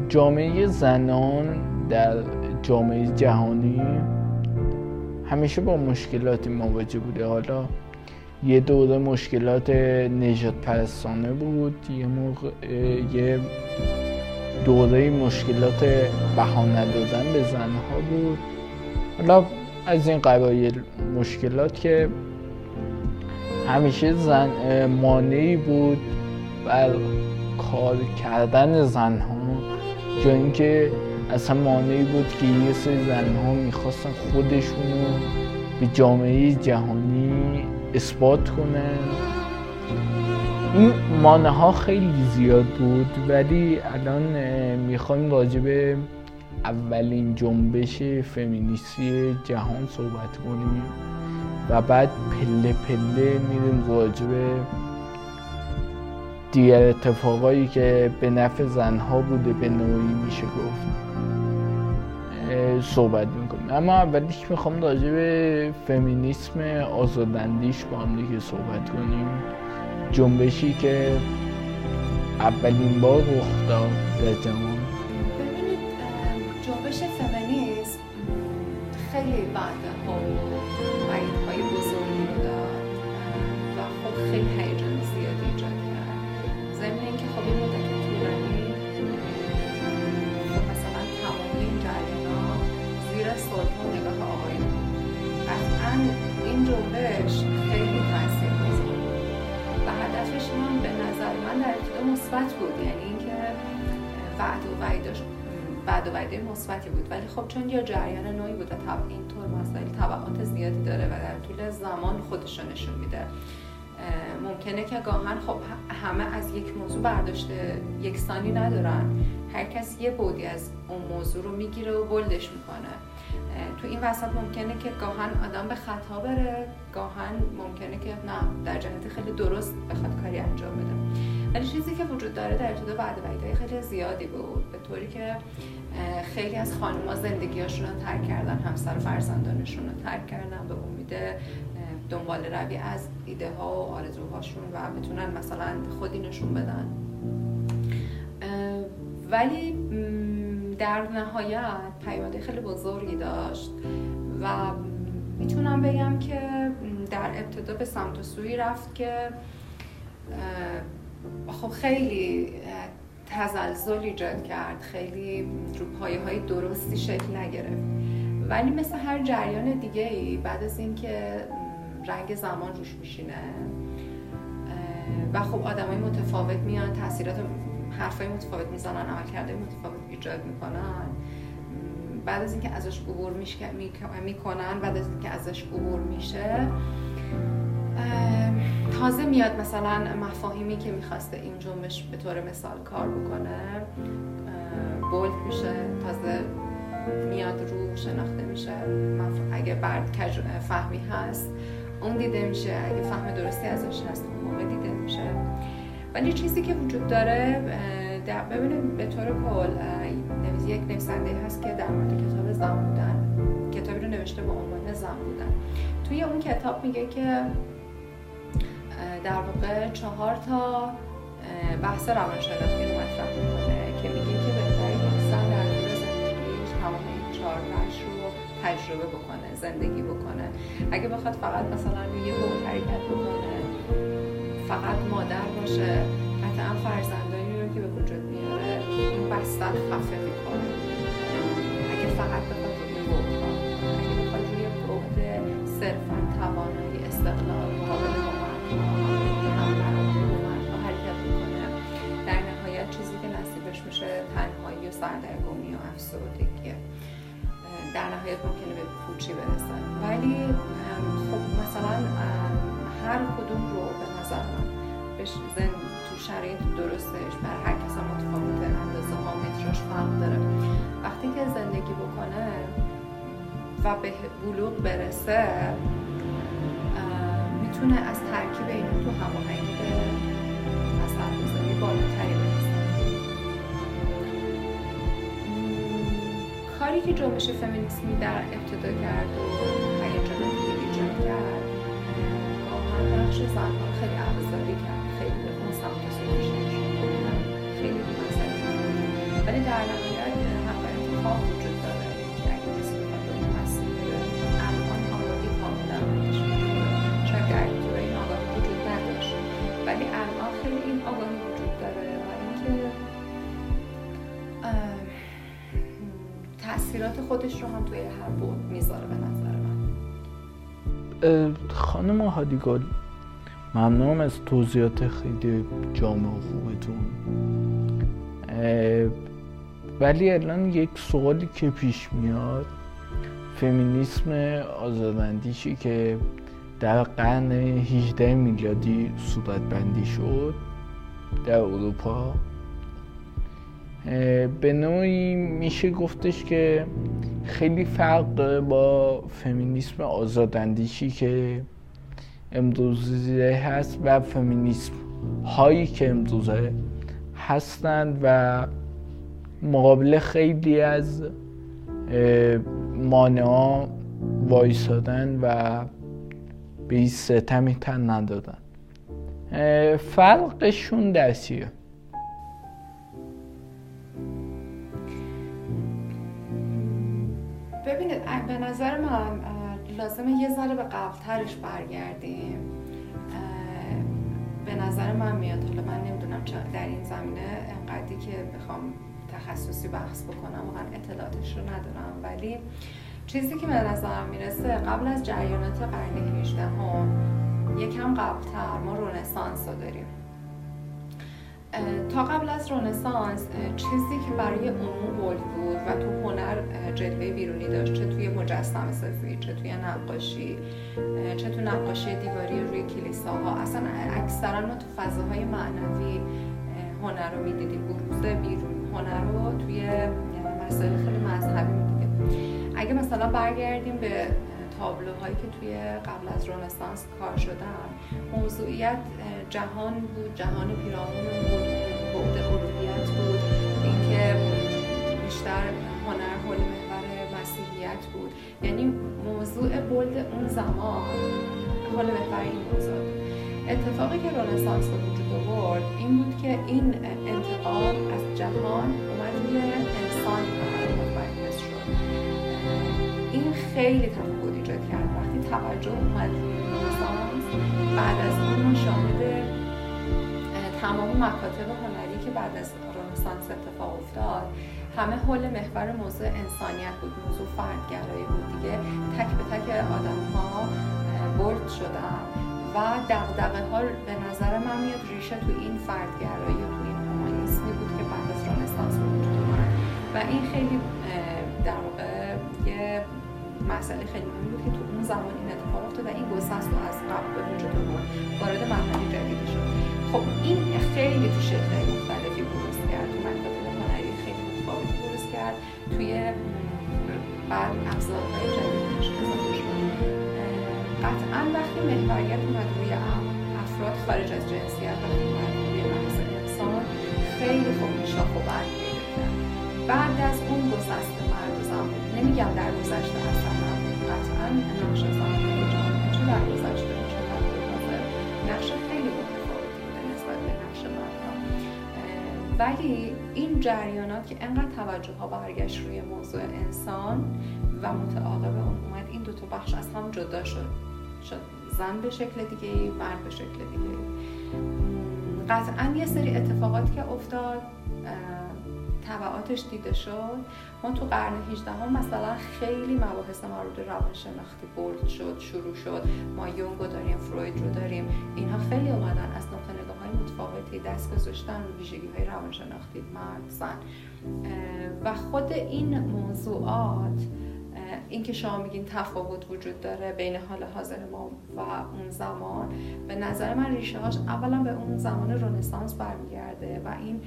جامعه زنان در جامعه جهانی همیشه با مشکلاتی مواجه بوده. حالا یه دوره مشکلات نجات پرستانه بود یه موقع یه دوره مشکلات بها ندادن به زنها بود. حالا از این قبایل مشکلات که همیشه زن مانعی بود. بر کار کردن زنها جا اینکه اصلا مانعی بود که یه سری زنها می‌خواستن خودشونو به جامعه جهانی اثبات کنن. این مانه ها خیلی زیاد بود ولی الان می‌خوایم راجع به اولین جنبش فمینیستی جهان صحبت کنیم و بعد پله پله میریم راجع به دیگر اتفاقایی که به نفع زنها بوده به نوعی میشه گفت صحبت می‌کنیم. اما اولیش می‌خوام راجع به فمینیسم آزادندیش با هم دیگه صحبت کنیم. جنبشی که اولین بار رخ داد در جهان. وعده مثبتی بود. ولی خب چون یا جریان نوعی بود و طب اینطور مسائل طبقات زیادی داره و در طول زمان خودش نشون میده ممکنه که گاهن خب همه از یک موضوع برداشته یکسانی ندارن. هر کس یه بودی از اون موضوع رو می‌گیره و بلدش می‌کنه. تو این وسط ممکنه که گاهن آدم به خطا بره گاهن ممکنه که نه در جهت خیلی درست بخواد کاری انجام بده. ولی چیزی که وجود داره در ابتدا بعد وعیدهای خیلی زیادی بود به طوری که خیلی از خانم‌ها زندگیاشون رو ترک کردن همسر و فرزندانشون رو ترک کردن به امید دنبال روی از ایده ها و آرزوهاشون و بتونن مثلا خودی نشون بدن. ولی در نهایت پیامده خیلی بزرگی داشت و می‌تونم بگم که در ابتدا به سمت و سوی رفت که خب خیلی تزلزل ایجاد کرد خیلی رو پایه های درستی شکل نگرفت. ولی مثل هر جریان دیگه ای بعد از اینکه رنگ زمان روش میشینه و خب آدم های متفاوت میان تاثیرات حرفای متفاوت می‌زنن عمل کرده متفاوت ایجاد می‌کنن. بعد از اینکه ازش عبور می‌کنن بعد از اینکه ازش عبور میشه تازه میاد مثلا مفاهیمی که می‌خواسته این جنبش به طور مثال کار بکنه بولد میشه تازه میاد رو شناخته میشه اگه بعد فهمی هست اون دیده میشه اگه فهم درستی ازش هست اون موقع دیده میشه. ولی چیزی که وجود داره ببینیم به طور کل یک نویسنده هست که در مورد کتاب زن بودن. کتابی رو نوشته با عنوان زن بودن. توی اون کتاب میگه که در واقع چهار تا بحث روانشناختی رو مطرح می‌کنه که میگه که یک زن در طول زندگیش تمام این چهار رو تجربه بکنه زندگی بکنه. اگه بخواد فقط مثلا روی حقوق حرکت بکنه فقط مادر باشه قطعا فرزندانی رو که به وجود میاره این بستن خفه می‌کنه. اگه فقط افسردگیه در نهایت ممکنه به پوچی برسن ولی خب مثلا هر کدوم رو به نظر من زن تو شرایط درستش بر هر کس متفاوت اندازه ها متراش فرق داره وقتی که زندگی بکنه و به بلوغ برسه می‌تونه از ترکیب این تو هماهنگی به اثرگذاری بالاتری برسه کاری که جنبش فمینیسمی در ابتدا کرد و هیجان دیگه ایجاد کرد واقعا نقش زنها خیلی ابزاری کرد خیلی به سویش خیلی ولی در خودش رو هم توی هر بود می‌ذاره به نظر من. خانم هادیگل ممنونم از توضیحات خیلی جامع و خوبتون. ولی الان یک سوالی که پیش میاد فمینیسم آزاداندیشی که در قرن 18 میلادی صورت بندی شد در اروپا. به نوعی میشه گفتش که خیلی فرق داره با فمینیسم آزاداندیشی که امروزه هست و فمینیسم هایی که امروزه هستند و مقابل خیلی از مانعا وایسادن و به این ستمی تن ندادن. فرقشون در ببینید به نظر من لازمه یه ذره به قبلترش برگردیم. به نظر من میاد. حالا من نمی‌دونم در این زمینه انقدری که بخوام تخصصی بحث بکنم واقعا اطلاعاتش رو ندارم. ولی چیزی که به نظرم می‌رسه قبل از جریانات قرن 18 هم یکم قبلتر ما رونسانس رو داریم. تا قبل از رونسانس چیزی که برای عموم بولد بود و تو هنر جلوه بیرونی داشت چه توی مجسمه سازی چه توی نقاشی چه تو نقاشی دیواری روی کلیساها. اصلا اکثرا ما تو فضاهای معنوی هنر رو می‌دیدیم. بروز بیرون هنر رو توی مسائل خیلی مذهبی می‌دیدیم. اگه مثلا برگردیم به تابلوهایی که توی قبل از رنسانس کار شدن. موضوعیت جهان بود جهان پیرامون بود بعد اروپیت بود. اینکه بیشتر هنر حول محور مسیحیت بود. یعنی موضوع بلد اون زمان حول محور این موضوع. اتفاقی که رنسانس به وجود آورد این بود که این انتقال از جهان اومد روی انسان این خیلی تفاوت کرد. وقتی توجه اومد بعد از اون شاهد تمام مکاتب هنری که بعد از رنسانس اتفاق افتاد همه حول محور موضوع انسانیت بود موضوع فردگرایی بود دیگه. تک به تک آدم ها برد شدن و دقدقه ها به نظر من میاد ریشه تو این فردگرایی و تو این هومانیسمی بود که بعد از رنسانس اومد. و این خیلی در واقع یه مسئله خیلی مهمی بود که تو اون زمان این اتفاق افتاد و این گسست رو از قبل به وجود آورد وارد مرحله جدیدی شد. خب این خیلی تو شکل مختلفی بروز کرد. تو مکاتب هنری خیلی متفاوتی بروز کرد. توی بعد ابزارهای جدیدش قطعا وقتی محوریت اومد روی افراد خارج از جنسیت و اومد روی انسان خیلی خوب شاخ و برگ بعد از اون گسست نمیگم در گذشته نبود قطعا نقش تو جامعه چه در گذشته چه در نقش خیلی متفاوتی بوده نسبت به نقش ولی این جریانات که انقدر توجه ها برگشت روی موضوع انسان و متعاقب اون اومد این دو تا بخش از هم جدا شد. شد. زن به شکل دیگه ای مرد به شکل دیگه ای قطعا یه سری اتفاقاتی که افتاد. تبعاتش دیده شد. ما تو قرن 18 هم مثلا خیلی مباحث مورد روانشناختی برد شد شروع شد. ما یونگ رو داریم فروید رو داریم. اینها خیلی اومدن از نقطه نگاه های متفاوتی دست گذاشتن رو ویژگی های روانشناختی مرد و خود این موضوعات اینکه شما میگین تفاوت وجود داره بین حال حاضر ما و اون زمان به نظر من ریشه هاش اولا به اون زمان رنسانس برمیگرده و این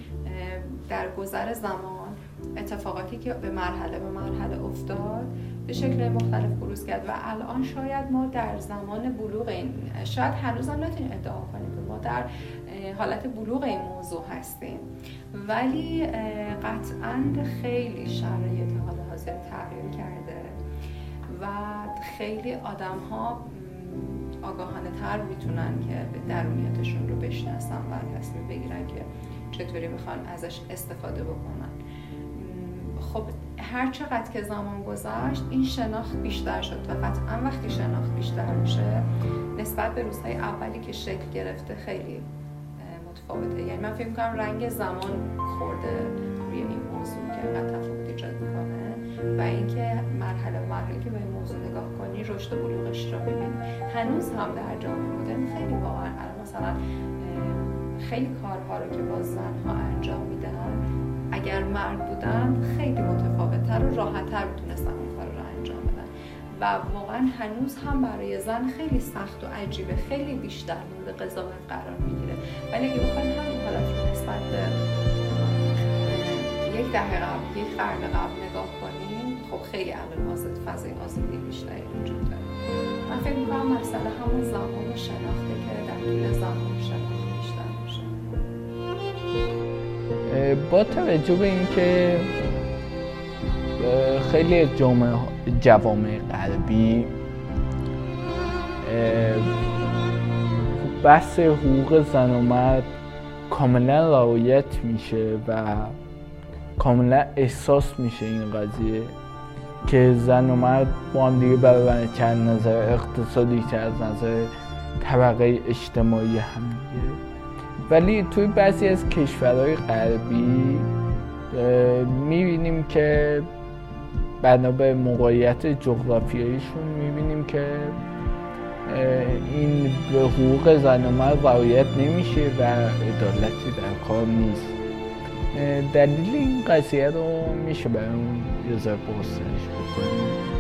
در گذر زمان اتفاقاتی که به مرحله به مرحله افتاد به شکل مختلف بروز کرد و الان شاید ما در زمان بلوغ این شاید هنوز هم نتونیم ادعا کنیم که ما در حالت بلوغ این موضوع هستیم. ولی قطعا خیلی شرایط حال حاضر تغییر کرده و خیلی آدم ها آگاهانه تر می‌تونن که درونیتشون رو بشناسن و تصمیم بگیرن که چطوری می‌خوان ازش استفاده بکنن. خب هر چقدر که زمان گذشت این شناخت بیشتر شد و قطعا وقتی شناخت بیشتر میشه نسبت به روزهای اولی که شکل گرفته خیلی متفاوته. یعنی من فکر کنم رنگ زمان خورده روی این موضوع که انقدر تفاوت ایجاد می‌کنه و اینکه مرحله مرحله که به کنی رشد و بلوغش رو ببینی هنوز هم در جامعه مدرن خیلی واقعا مثلا خیلی کارها رو که با زنها انجام میدن اگر مرد بودن خیلی متفاوتتر و راحتتر می‌تونستن اون کار رو انجام بدن. و واقعا هنوز هم برای زن خیلی سخت و عجیبه خیلی بیشتر مورد قضاوت قرار می‌گیره. ولی اگه بخوایم همین حالت رو نسبت به یک دهه قبل یک قرن قبل نگاه کنیم خب خیلی الان آزاد فضای آزادی می‌کنم مسئله همون زمان شناخته که در طول زمان شناخت بیشتر میشه. با توجه به اینکه خیلی جامعه جوامع غربی بحث حقوق زن و مرد کاملا رعایت میشه و کاملا احساس میشه این قضیه. که زن و مرد با هم دیگه برابر چند نظر اقتصادی چه از نظر طبقه اجتماعی هم دیگه. ولی توی بعضی از کشورهای غربی می‌بینیم که بنا به موقعیت جغرافیاییشون می‌بینیم که این به حقوق زن و مرد رعایت نمیشه و عدالتی در کار نیست. دلیل این قضیه رو میشه برای اون یه ذره پرسش بکنیم.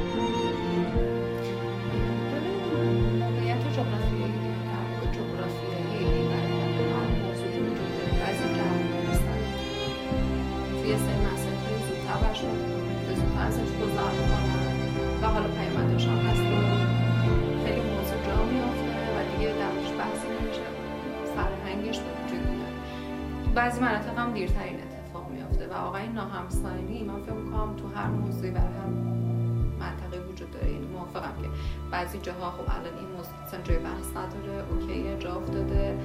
ناهمسانی من فکر می‌کنم تو هر موضوعی برای هم منطقه وجود داره. یعنی موافقم که بعضی جاها خب الان این موضوع اصلا جای بحث نداره اوکی جا افتاده.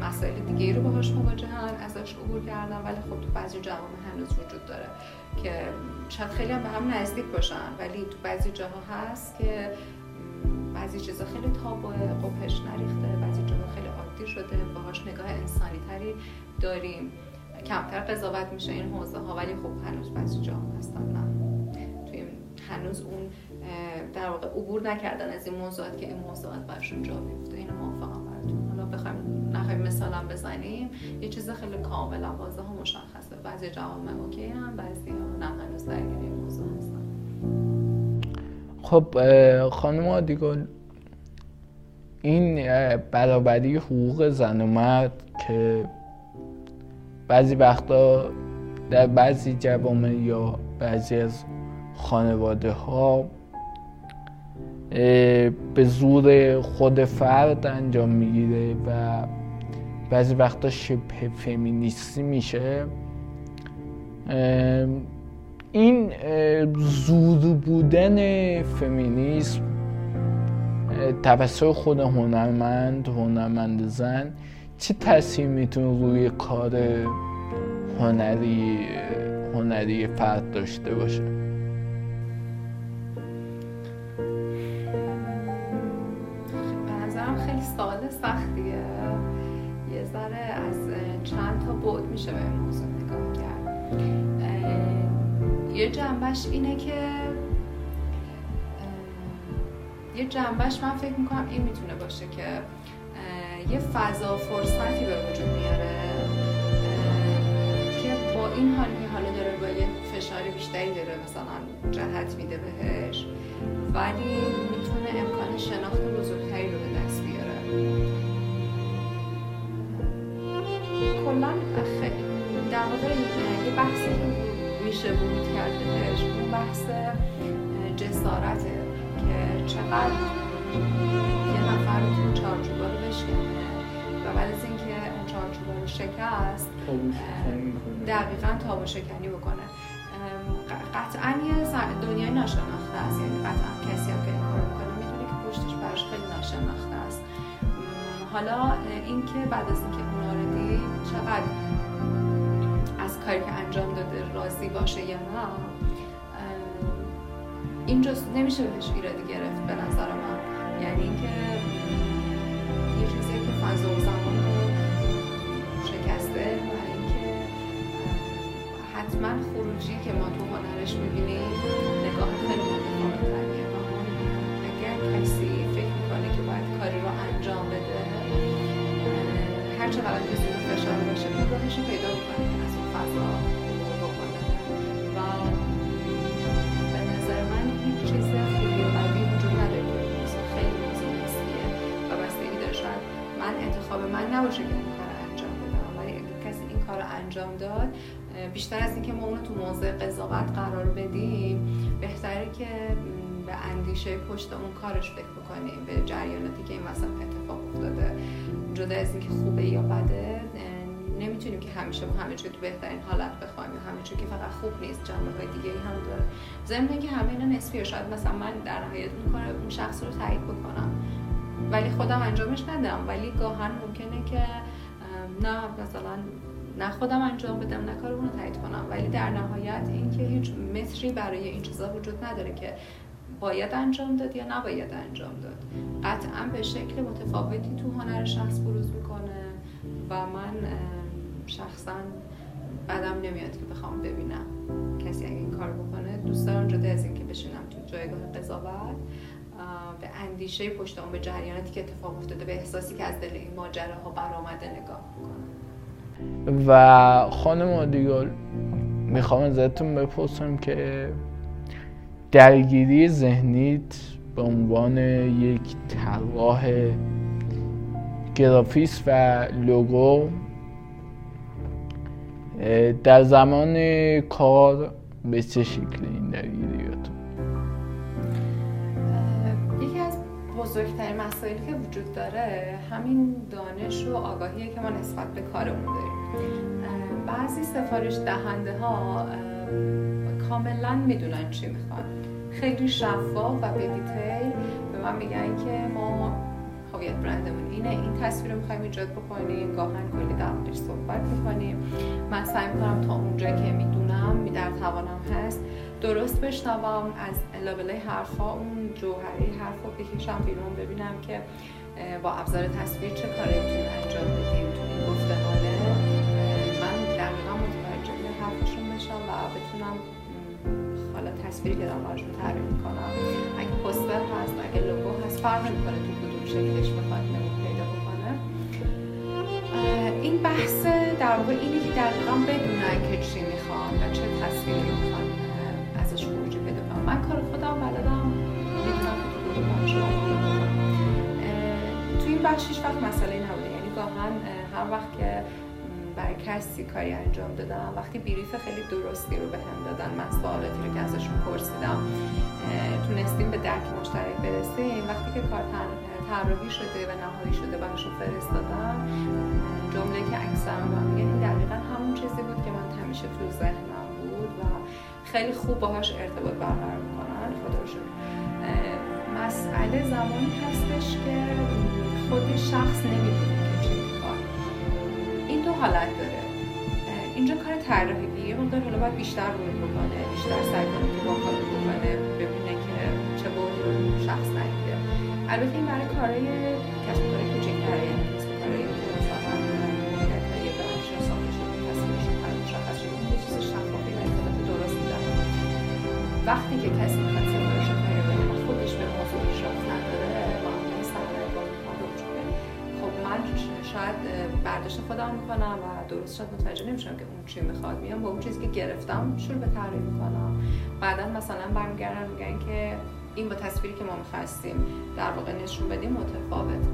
مسائل دیگه رو باهاش مواجهن ازش عبور کردن ولی خب تو بعضی جوامع هنوز وجود داره که شاید خیلی هم به هم نزدیک باشن. ولی تو بعضی جاها هست که بعضی چیزا خیلی تابو قپش نریخته بعضی جاها خیلی عادی شده. باهاش نگاه انسانی تری داریم. کمتر قضاوت میشه این حوزه ها ولی خب هنوز بعضی جا هستن نه. توی هنوز اون در واقع عبور نکردن از این موضوعات که این موضوعات برشون جا بیفته. اینو موافقم براتون. حالا بخوایم نخوایم مثالم بزنیم. یه چیز خیلی کاملا واضحه ها مشخصه. بعضی جوامع اوکی هم بعضی ها نه هنوز درگیر این موضوع هستن. خب خانم آدیگل این برابری حقوق زن و مرد که بعضی وقتا در بعضی جوامع یا بعضی از خانواده ها به زور خود فرد انجام می‌گیره و بعضی وقتا شبه فمینیستی میشه. این زور بودن فمینیسم توسط خود هنرمند هنرمند زن چه می‌تونه روی کار هنری هنری فرد داشته باشه؟ نظرم خیلی سوال سختیه. یه ذره از چند تا بود میشه به این موضوع نگاه کرد. یه جنبش اینه که یه جنبش من فکر می‌کنم این می‌تونه باشه که یه فضا فرصتی به وجود میاره که با این حال که حالا داره با یه فشار بیشتری داره مثلا جهت میده بهش ولی می‌تونه امکان شناخت بزرگتری رو به دست بیاره. کلا در واقع یه بحثی میشه ورود کرده بهش اون بحث جسارته که چقدر یه نفر می‌تونه چارچوبا رو بشکنه و بعد از اینکه اون چارچوبا رو شکست دقیقا تابو شکنی بکنه. قطعا یه دنیای ناشناخته است. یعنی قطعا کسی هم که این کار می‌کنه می‌دونه که پشتش براش خیلی ناشناخته است. حالا اینکه بعد از اینکه اونا رو دید چقدر از کاری که انجام داده راضی باشه یا نه اینجا نمیشه بهش ایرادی گرفت به نظر من یعنی اینکه یه چیزی که فضا و زمان رو شکسته و اینکه حتما خروجی که ما تو هنرش می‌بینیم نگاه خیلی متفاوتیه و اگر کسی فکر می‌کنه که باید کاری رو انجام بده هر چقدر که زیر فشار باشه راهش پیدا می‌کنه که از اون فضا. من نباشه که این کار انجام بدم ولی اگه کسی این کار انجام داد بیشتر از اینکه ما اونو تو موضع قضاوت قرار بدیم بهتره که به اندیشه پشت اون کارش فکر بکنیم به جریاناتی که این مثلا اتفاق افتاده. جدا از اینکه خوبه یا بده نمی‌تونیم که همیشه با همه چی تو بهترین حالت بخوایم. یا همه که فقط خوب نیست جنبه های دیگه هم داره. ضمن که همه اینا نسبیه. شاید مثلا من در نهایت می‌کنه اون شخص رو تایید بکنم. ولی خودم انجامش ندم. ولی گاهن ممکنه که نه مثلا نه خودم انجام بدم نه کار رو تایید کنم. ولی در نهایت اینکه هیچ متری برای این چیزا وجود نداره که باید انجام داد یا نباید انجام داد. قطعا به شکل متفاوتی تو هنر شخص بروز می‌کنه و من شخصا بدم نمیاد که بخوام ببینم. کسی اگه این کار بکنه دوست دارم جدا از اینکه بشینم تو جایگاه قضاوت. به اندیشه پشت اون به جریاناتی که اتفاق افتاده به احساسی که از دل این ماجراها برآمده نگاه و خانم آدیگال می‌خوام ازتون بپرسم که درگیری ذهنیت به عنوان یک طراح گرافیس و لوگو در زمان کار به چه شکل این درگیریاتون بزرگترین مسائلی که وجود داره همین دانش و آگاهیه که ما نسبت به کارمون داریم. بعضی سفارش دهنده ها کاملا می‌دونن چی می‌خوان. خیلی شفاف و به دیتیل به من میگن که ما هویت برندمون اینه. این تصویر رو می‌خوایم ایجاد بکنیم گاهن کلی در صحبت می‌کنیم. من سعی می‌کنم تا اونجا که می‌دونم در توانم هست درست بشنوم از لابلای حرفا اون جوهری حرف رو بکشم بیرون ببینم که با ابزار تصویر چه کاری می‌تونیم انجام بدیم تو این گفتمانه. من دقیقا متوجه حرفشون بشم و بتونم حالا تصویری که دارم براشون تعریف می‌کنم. اگه پوستر هست اگه لوگو هست فرق نمی‌کنه تو کدوم شکلش بخواد پیدا بکنه. این بحث در واقع اینه که دقیقا بدونن که چی می‌خوان و چه تصویری من کار خودم بلدم. می‌دونم که تو تو این بخش هیچ وقت مسئله نبوده. یعنی گاهن هر وقت که برای کسی کاری انجام دادم وقتی بریف خیلی درستی رو به هم دادن من سوالاتی رو که ازشون پرسیدم تونستیم به درک مشترک برسیم. وقتی که کار طراحی شده و نهایی شده براشون فرستادم جمله که اکثر میگن دقیقا همون چیزی بود که من همیشه تو ذهنم خیلی خوب باهاش ارتباط برقرار می‌کنن خودشون مسئله زمانی هستش که خود شخص نمی‌دونه دو حالت داره. اینجا کار طراحی یه مقدار حالا باید بیشتر روی بکنه بیشتر سعی کنه که با کار بکنه ببینه که چه بودی رو شخص نگیره البته این برای کارهای کسب کارهای کوچکتره وقتی که کسی می‌خواد سفارش کاری بده و خودش به موضوع شخص نداره معامله سرمایه بازی خب من شاید برداشت خودم می‌کنم و درست شد متوجه نمیشم که اون چی می‌خواد. میام با اون چیزی که گرفتم شروع به تعریف می‌کنم. بعدا مثلا برمیگردن میگن که این با تصویری که ما می‌خواستیم در واقع نشون بدیم متفاوت.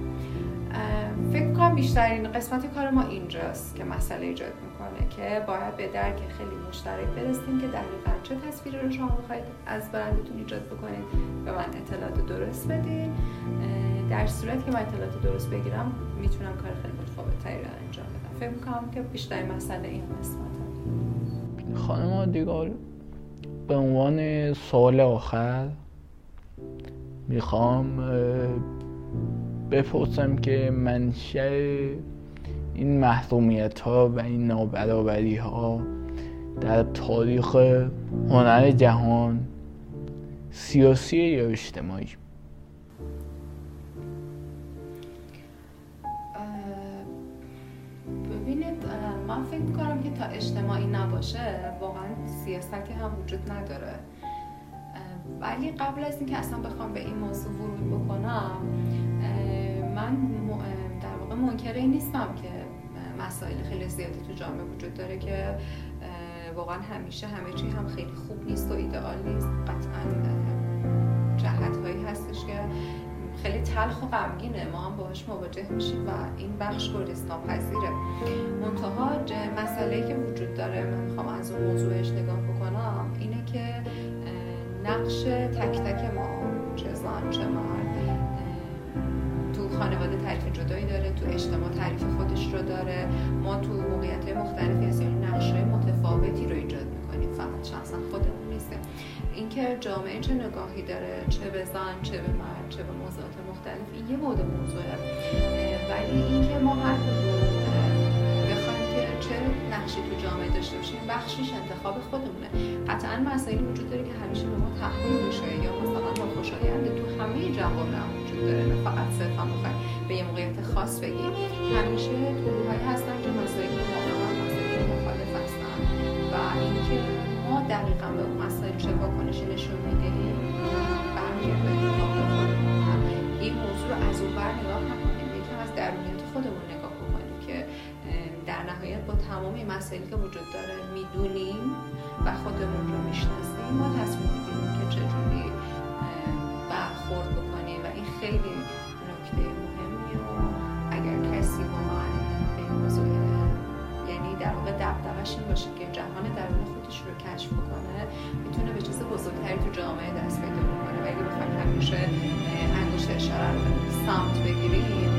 فکر کنم بیشترین قسمت کار ما اینجاست که مسئله ایجاد می‌کنه که باید به درک خیلی مشترک برسیم که دقیقا چه تصویری رو شما می‌خواید از برندتون ایجاد بکنید. به من اطلاعات درست بدین. در صورتی که من اطلاعات درست بگیرم می‌تونم کار خیلی متفاوت رو انجام بدم. فکر می‌کنم که بیشترین مسئله این قسمت. خانم دیگال به عنوان سوال آخر می‌خوام بپرسم که منشأ این محرومیت ها و این نابرابری ها در تاریخ هنر جهان سیاسی یا اجتماعی؟ ببینید من فکر می‌کنم که تا اجتماعی نباشه واقعا سیاستی هم وجود نداره. ولی قبل از اینکه اصلا بخوام به این موضوع ورود بکنم من در واقع منکر نیستم که مسائل خیلی زیادی تو جامعه وجود داره که واقعا همیشه همه چی هم خیلی خوب نیست و ایدئال نیست. قطعا جهت هایی هستش که خیلی تلخ و غمگینه. ما هم باهاش مواجه میشیم و این بخش گریز ناپذیره منتها مسئله که وجود داره من می‌خوام از اون موضوعش نگاه بکنم اینه که نقش تک تک ما چه زن چه مرد خانواده تعریف جدایی داره تو اجتماع تعریف خودش رو داره. ما تو موقعیت مختلفی از یعنی نقشه متفاوتی رو ایجاد می‌کنیم. فقط شخصا خودمون نیسته اینکه جامعه چه نگاهی داره چه به زن چه به مرد چه به موضوعات مختلف این یه بود موضوعه. ولی اینکه ما هر بخوایم جامعه داشته باشیم بخشیش انتخاب خودمونه. قطعا مسائلی وجود داره که همیشه به ما تحمیل میشه یا مثلا خوشایند تو همه جوامع وجود داره. نه فقط صرفا بخوایم به یه موقعیت خاص بگیم. همیشه گروههایی هستن که مسائل مسائل مخالف هستن. و اینکه ما دقیقا به اون مسائل چه واکنشی نشون می‌دهیم برمیگرده به این موضوع رو از اون بر نگاه نکنیم. یکم از درونیت خودمون نهایت با تمام مسائلی که وجود داره می‌دونیم و خودمون رو می‌شناسیم. ما تصمیم می‌گیریم که چجوری برخورد بکنیم و این خیلی نکته مهمیه و اگر کسی واقعا به این موضوع یعنی در واقع دقدقش این باشه که جهان درون خودش رو کشف بکنه می‌تونه به چیز بزرگتری تو جامعه دست پیدا بکنه. و اگه بخوایم همیشه انگشت اشاره رو سمت بگیریم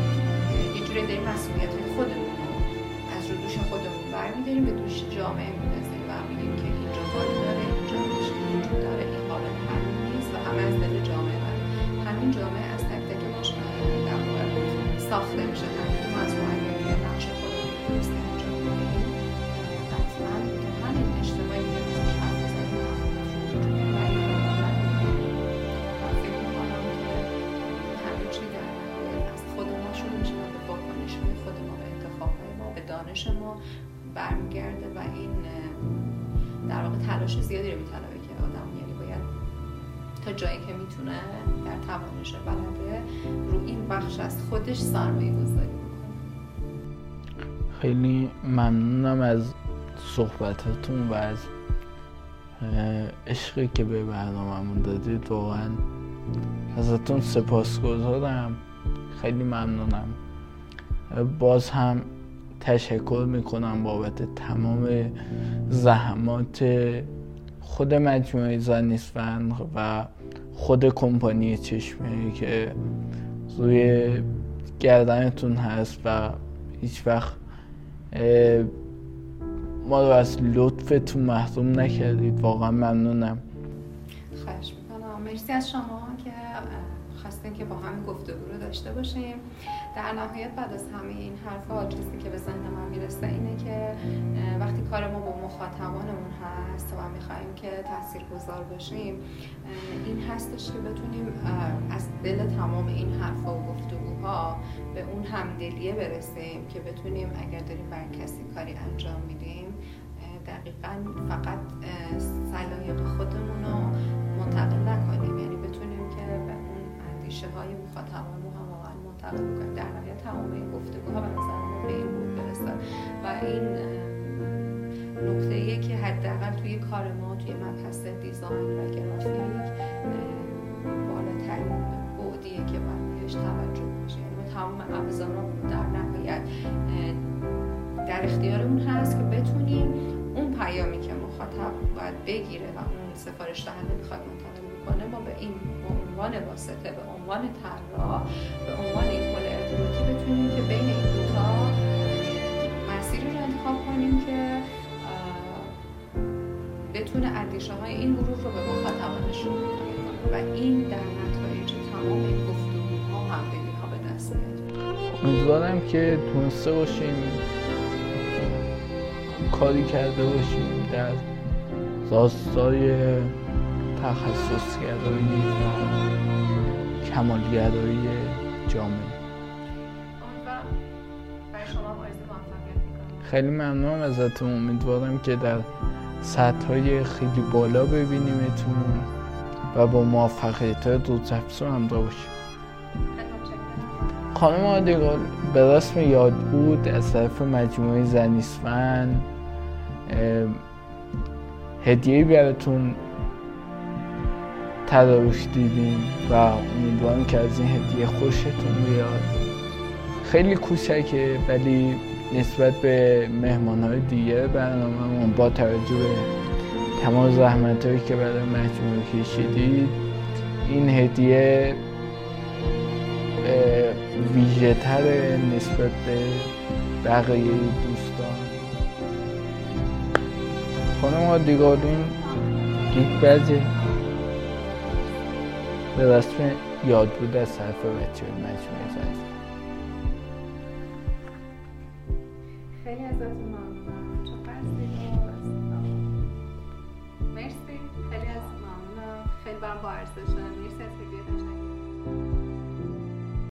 یه جوری داریم مسئولیت خودمون دوش خودمون برمیداریم به دوش جامعه میندازیم و میگیم که اینجا بالا برمیگرده و این در واقع تلاش زیادی رو میطلبه که آدم یعنی باید تا جایی که می‌تونه در توانش بلده رو این بخش از خودش سرمایه گذاری خیلی ممنونم از صحبتاتون و از عشقی که به برنامهمون دادید. واقعا ازتون سپاسگزارم. خیلی ممنونم. باز هم تشکر می‌کنم بابت تمام زحمات خود مجموعه زنیسفن و خود کمپانی چشمه که روی گردنتون هست و هیچ وقت ما رو از لطفتون محروم نکردید. واقعا ممنونم. خواهش می‌کنم. مرسی از شما که خواستین که با هم گفتگو رو داشته باشیم. در نهایت بعد از همه این حرفا چیزی که به ذهن من می‌رسه اینه که وقتی کار ما با مخاطبانمون هست و می‌خوایم که تاثیرگذار باشیم این هستش که بتونیم از دل تمام این حرفا و گفتگوها به اون همدلیه برسیم که بتونیم اگر داریم بر کسی کاری انجام میدیم دقیقا فقط صلاحیت خودمون رو منتقل نکنیم. یعنی اندیشه های مخاطبان منتقل بکنیم در نهایت تمام گفتگوها به نظر به این بود برسه و این نکته ایه که حداقل توی کار ما توی مبحث دیزاین و گرافیک بالاترین بعدیه که باید بهش توجه بشه یعنی ما تمام ابزارمون در نهایت در اختیارمون هست که بتونیم اون پیامی که مخاطب باید بگیره و اون سفارش دهنده می‌خواد بکنه ما به این عنوان واسطه به عنوان طراح به عنوان این پل ارتباطی بتونیم که بین این دوتا مسیری رو انتخاب کنیم که بتونه اندیشه های این گروه رو به مخاطبانش رو کنه. و این در نتایج تمام این گفتگوها ها به دست میاد. امیدوارم که تونسته باشیم کاری کرده باشیم در راستای تخصصگرایی و کمالگرایی جامعه. خیلی ممنونم ازتون. امیدوارم که در سطح های خیلی بالا ببینیمتون و با موفقیت های روزافزون همراه باشیم. خانم آدیگال به رسم یاد بود از طرف مجموعه زنیسفن هدیه براتون تدارک دیدیم و امیدوارم که از این هدیه خوشتون بیاد. خیلی کوچکه ولی نسبت به مهمان دیگه برنامه با توجه به تمام زحمت هایی که برای مجموعه کشیدید این هدیه ویژه نسبت به بقیه دوستان. خانم آدیگالین گیت بزه به رسم یاد بود از طرف بچه مجموعه زد.